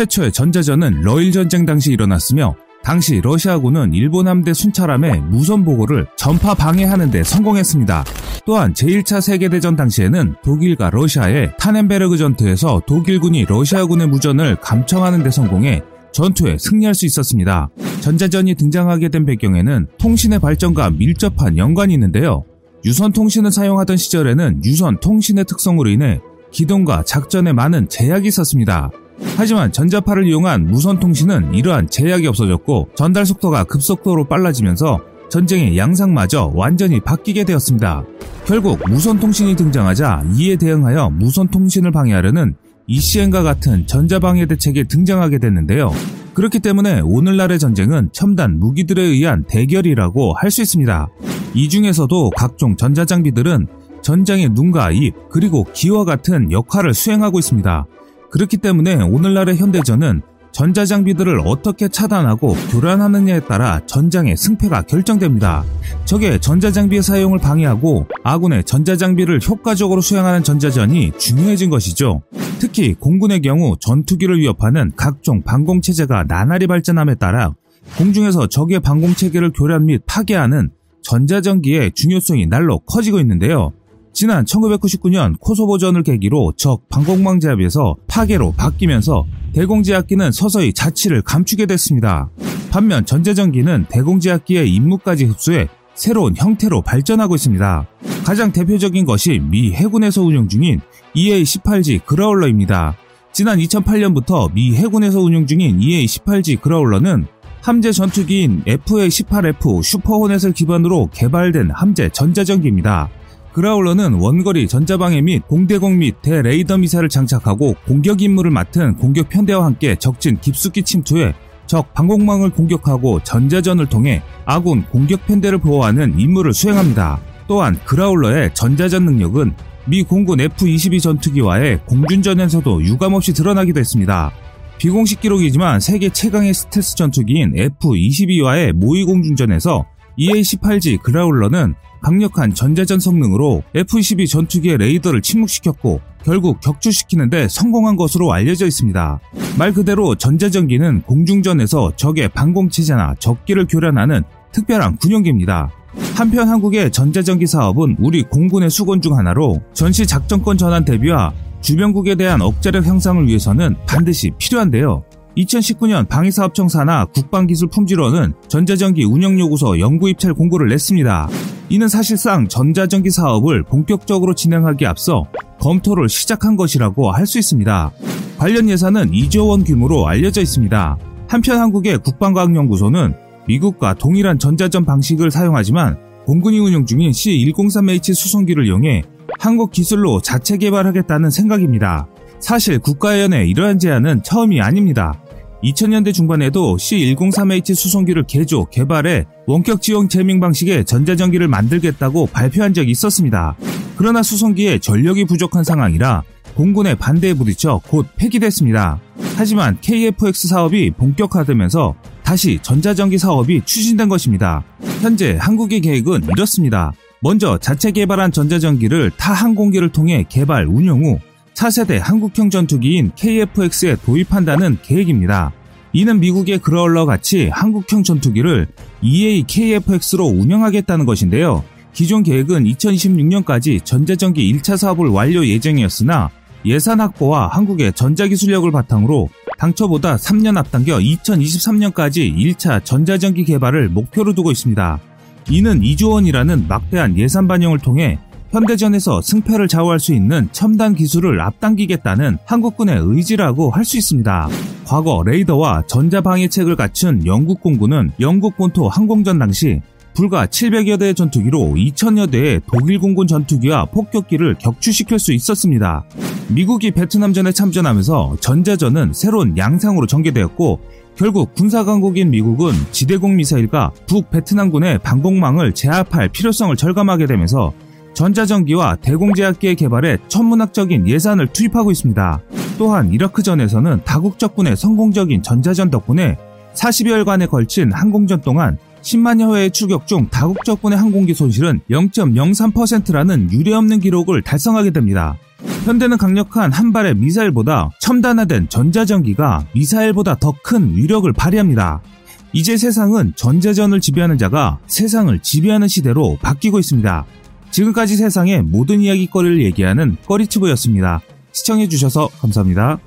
최초의 전자전은 러일 전쟁 당시 일어났으며 당시 러시아군은 일본 함대 순찰함의 무선 보고를 전파 방해하는 데 성공했습니다. 또한 제1차 세계대전 당시에는 독일과 러시아의 타넨베르그 전투에서 독일군이 러시아군의 무전을 감청하는 데 성공해 전투에 승리할 수 있었습니다. 전자전이 등장하게 된 배경에는 통신의 발전과 밀접한 연관이 있는데요. 유선 통신을 사용하던 시절에는 유선 통신의 특성으로 인해 기동과 작전에 많은 제약이 있었습니다. 하지만 전자파를 이용한 무선 통신은 이러한 제약이 없어졌고 전달 속도가 급속도로 빨라지면서 전쟁의 양상마저 완전히 바뀌게 되었습니다. 결국 무선 통신이 등장하자 이에 대응하여 무선 통신을 방해하려는 ECN과 같은 전자방해 대책이 등장하게 됐는데요. 그렇기 때문에 오늘날의 전쟁은 첨단 무기들에 의한 대결이라고 할 수 있습니다. 이 중에서도 각종 전자장비들은 전장의 눈과 입, 그리고 기와 같은 역할을 수행하고 있습니다. 그렇기 때문에 오늘날의 현대전은 전자장비들을 어떻게 차단하고 교란하느냐에 따라 전장의 승패가 결정됩니다. 적의 전자장비의 사용을 방해하고 아군의 전자장비를 효과적으로 수행하는 전자전이 중요해진 것이죠. 특히 공군의 경우 전투기를 위협하는 각종 방공체제가 나날이 발전함에 따라 공중에서 적의 방공체계를 교란 및 파괴하는 전자전기의 중요성이 날로 커지고 있는데요. 지난 1999년 코소보전을 계기로 적 방공망 제압에서 파괴로 바뀌면서 대공제압기는 서서히 자취를 감추게 됐습니다. 반면 전자전기는 대공제압기의 임무까지 흡수해 새로운 형태로 발전하고 있습니다. 가장 대표적인 것이 미 해군에서 운영 중인 EA-18G 그라울러입니다. 지난 2008년부터 미 해군에서 운영 중인 EA-18G 그라울러는 함재 전투기인 FA-18F 슈퍼호넷을 기반으로 개발된 함재 전자전기입니다. 그라울러는 원거리 전자방해 및 공대공 및 대레이더 미사를 장착하고 공격 임무를 맡은 공격 편대와 함께 적진 깊숙이 침투해 적 방공망을 공격하고 전자전을 통해 아군 공격 편대를 보호하는 임무를 수행합니다. 또한 그라울러의 전자전 능력은 미 공군 F-22 전투기와의 공준전에서도 유감없이 드러나기도 했습니다. 비공식 기록이지만 세계 최강의 스텔스 전투기인 F-22와의 모의 공준전에서 EA-18G 그라울러는 강력한 전자전 성능으로 F-22 전투기의 레이더를 침묵시켰고 결국 격추시키는데 성공한 것으로 알려져 있습니다. 말 그대로 전자전기는 공중전에서 적의 방공체제나 적기를 교란하는 특별한 군용기입니다. 한편 한국의 전자전기 사업은 우리 공군의 수건 중 하나로 전시 작전권 전환 대비와 주변국에 대한 억제력 향상을 위해서는 반드시 필요한데요. 2019년 방위사업청사나 국방기술품질원은 전자전기 운영요구서 연구 입찰 공고를 냈습니다. 이는 사실상 전자전기 사업을 본격적으로 진행하기 앞서 검토를 시작한 것이라고 할 수 있습니다. 관련 예산은 2조 원 규모로 알려져 있습니다. 한편 한국의 국방과학연구소는 미국과 동일한 전자전 방식을 사용하지만 공군이 운영 중인 C-103H 수송기를 이용해 한국 기술로 자체 개발하겠다는 생각입니다. 사실 국가연의 이러한 제안은 처음이 아닙니다. 2000년대 중반에도 C103H 수송기를 개조, 개발해 원격 지원 제밍 방식의 전자전기를 만들겠다고 발표한 적이 있었습니다. 그러나 수송기에 전력이 부족한 상황이라 공군의 반대에 부딪혀 곧 폐기됐습니다. 하지만 KFX 사업이 본격화되면서 다시 전자전기 사업이 추진된 것입니다. 현재 한국의 계획은 이렇습니다. 먼저 자체 개발한 전자전기를 타 항공기를 통해 개발, 운영 후 차세대 한국형 전투기인 KFX에 도입한다는 계획입니다. 이는 미국의 그라울러 같이 한국형 전투기를 EA KFX로 운영하겠다는 것인데요. 기존 계획은 2026년까지 전자전기 1차 사업을 완료 예정이었으나 예산 확보와 한국의 전자기술력을 바탕으로 당초보다 3년 앞당겨 2023년까지 1차 전자전기 개발을 목표로 두고 있습니다. 이는 2조 원이라는 막대한 예산 반영을 통해 현대전에서 승패를 좌우할 수 있는 첨단 기술을 앞당기겠다는 한국군의 의지라고 할 수 있습니다. 과거 레이더와 전자방해책을 갖춘 영국 공군은 영국 본토 항공전 당시 불과 700여 대의 전투기로 2000여 대의 독일 공군 전투기와 폭격기를 격추시킬 수 있었습니다. 미국이 베트남전에 참전하면서 전자전은 새로운 양상으로 전개되었고 결국 군사강국인 미국은 지대공 미사일과 북 베트남군의 방공망을 제압할 필요성을 절감하게 되면서 전자전기와 대공제압기의 개발에 천문학적인 예산을 투입하고 있습니다. 또한 이라크전에서는 다국적군의 성공적인 전자전 덕분에 40여일간에 걸친 항공전 동안 10만여 회의 추격 중 다국적군의 항공기 손실은 0.03%라는 유례없는 기록을 달성하게 됩니다. 현대는 강력한 한 발의 미사일보다 첨단화된 전자전기가 미사일보다 더 큰 위력을 발휘합니다. 이제 세상은 전자전을 지배하는 자가 세상을 지배하는 시대로 바뀌고 있습니다. 지금까지 세상의 모든 이야기거리를 얘기하는 꺼리치브였습니다. 시청해주셔서 감사합니다.